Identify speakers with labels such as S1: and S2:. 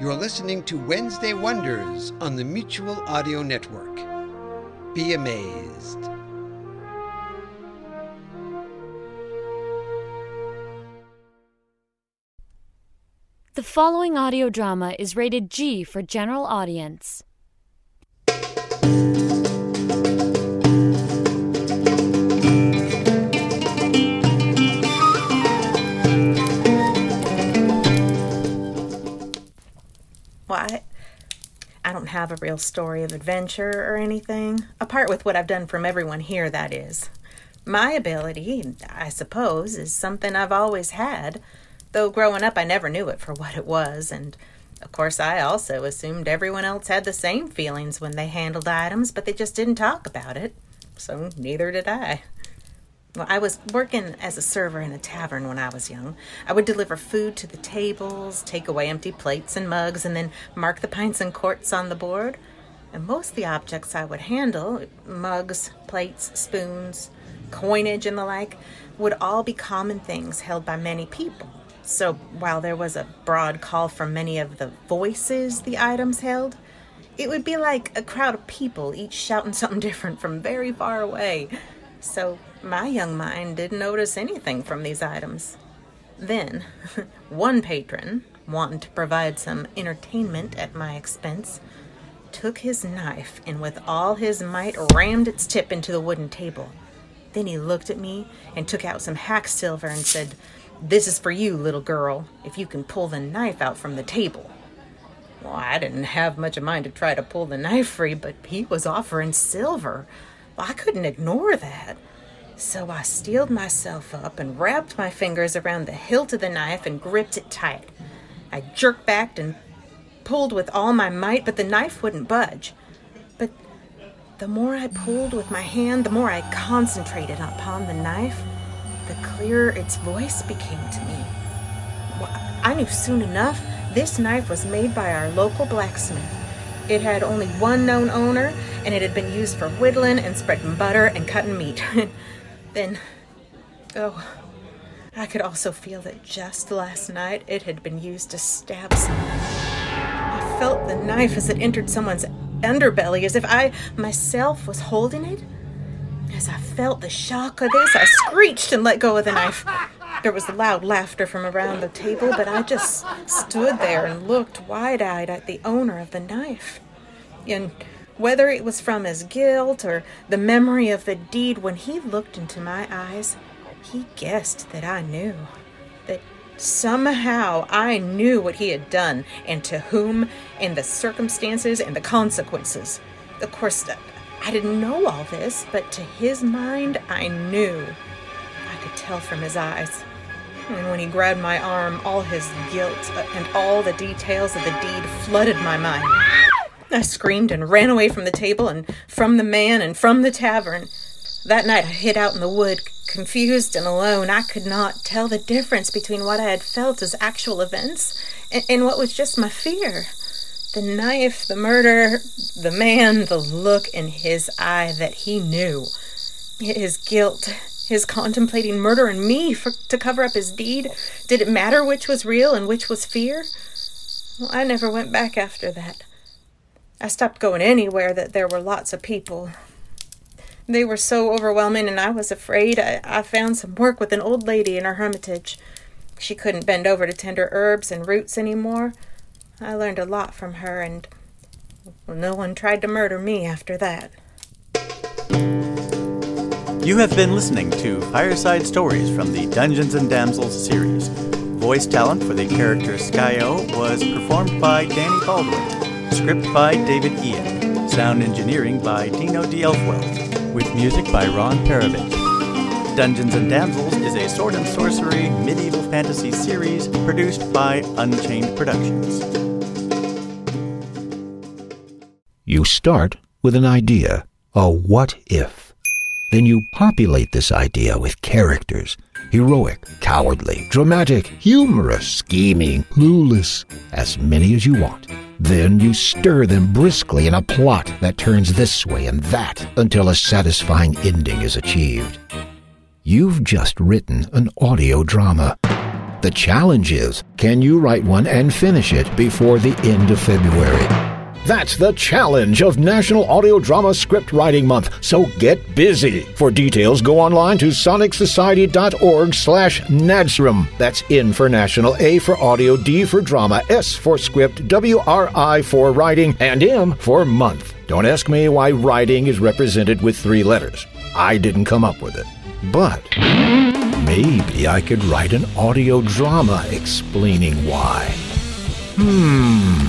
S1: You're listening to Wednesday Wonders on the Mutual Audio Network. Be amazed.
S2: The following audio drama is rated G for general audience.
S3: Have a real story of adventure or anything, apart with what I've done from everyone here, that is. My ability, I suppose, is something I've always had, though growing up I never knew it for what it was, and of course I also assumed everyone else had the same feelings when they handled items, but they just didn't talk about it, so neither did I. Well, I was working as a server in a tavern when I was young. I would deliver food to the tables, take away empty plates and mugs, and then mark the pints and quarts on the board. And most of the objects I would handle mugs, plates, spoons, coinage, and the like would all be common things held by many people. So while there was a broad call from many of the voices the items held, it would be like a crowd of people, each shouting something different from very far away. So my young mind didn't notice anything from these items. Then, one patron, wanting to provide some entertainment at my expense, took his knife and with all his might rammed its tip into the wooden table. Then he looked at me and took out some hack silver and said, This is for you, little girl, if you can pull the knife out from the table. Well, I didn't have much of mind to try to pull the knife free, but he was offering silver. Well, I couldn't ignore that. So I steeled myself up and wrapped my fingers around the hilt of the knife and gripped it tight. I jerked back and pulled with all my might, but the knife wouldn't budge. But the more I pulled with my hand, the more I concentrated upon the knife, the clearer its voice became to me. Well, I knew soon enough this knife was made by our local blacksmith. It had only one known owner, and it had been used for whittling and spreading butter and cutting meat. then, oh, I could also feel that just last night it had been used to stab someone. I felt the knife as it entered someone's underbelly, as if I myself was holding it. As I felt the shock of this, I screeched and let go of the knife. There was loud laughter from around the table, but I just stood there and looked wide eyed at the owner of the knife. And whether it was from his guilt or the memory of the deed, when he looked into my eyes, he guessed that I knew. That somehow I knew what he had done and to whom, and the circumstances and the consequences. Of course, I didn't know all this, but to his mind, I knew. Could tell from his eyes. And when he grabbed my arm, all his guilt uh, and all the details of the deed flooded my mind. I screamed and ran away from the table and from the man and from the tavern. That night I hid out in the wood, confused and alone. I could not tell the difference between what I had felt as actual events and, and what was just my fear. The knife, the murder, the man, the look in his eye that he knew. His guilt, his contemplating murdering me for, to cover up his deed? Did it matter which was real and which was fear? Well, I never went back after that. I stopped going anywhere that there were lots of people. They were so overwhelming, and I was afraid. I, I found some work with an old lady in her hermitage. She couldn't bend over to tender herbs and roots any more. I learned a lot from her, and well, no one tried to murder me after that.
S4: You have been listening to Fireside Stories from the Dungeons and Damsels series. Voice talent for the character Skyo was performed by Danny Baldwin. Script by David Ian. Sound engineering by Dino D'Elfwell. With music by Ron Paravich. Dungeons and Damsels is a sword and sorcery medieval fantasy series produced by Unchained Productions.
S5: You start with an idea, a what if. Then you populate this idea with characters heroic, cowardly, dramatic, humorous, scheming, clueless, as many as you want. Then you stir them briskly in a plot that turns this way and that until a satisfying ending is achieved. You've just written an audio drama. The challenge is can you write one and finish it before the end of February? That's the challenge of National Audio Drama Script Writing Month, so get busy. For details, go online to sonicsociety.org slash NADSWRIM. That's N for National, A for Audio, D for Drama, S for Script, W-R-I for Writing, and M for Month. Don't ask me why writing is represented with three letters. I didn't come up with it. But maybe I could write an audio drama explaining why. Hmm.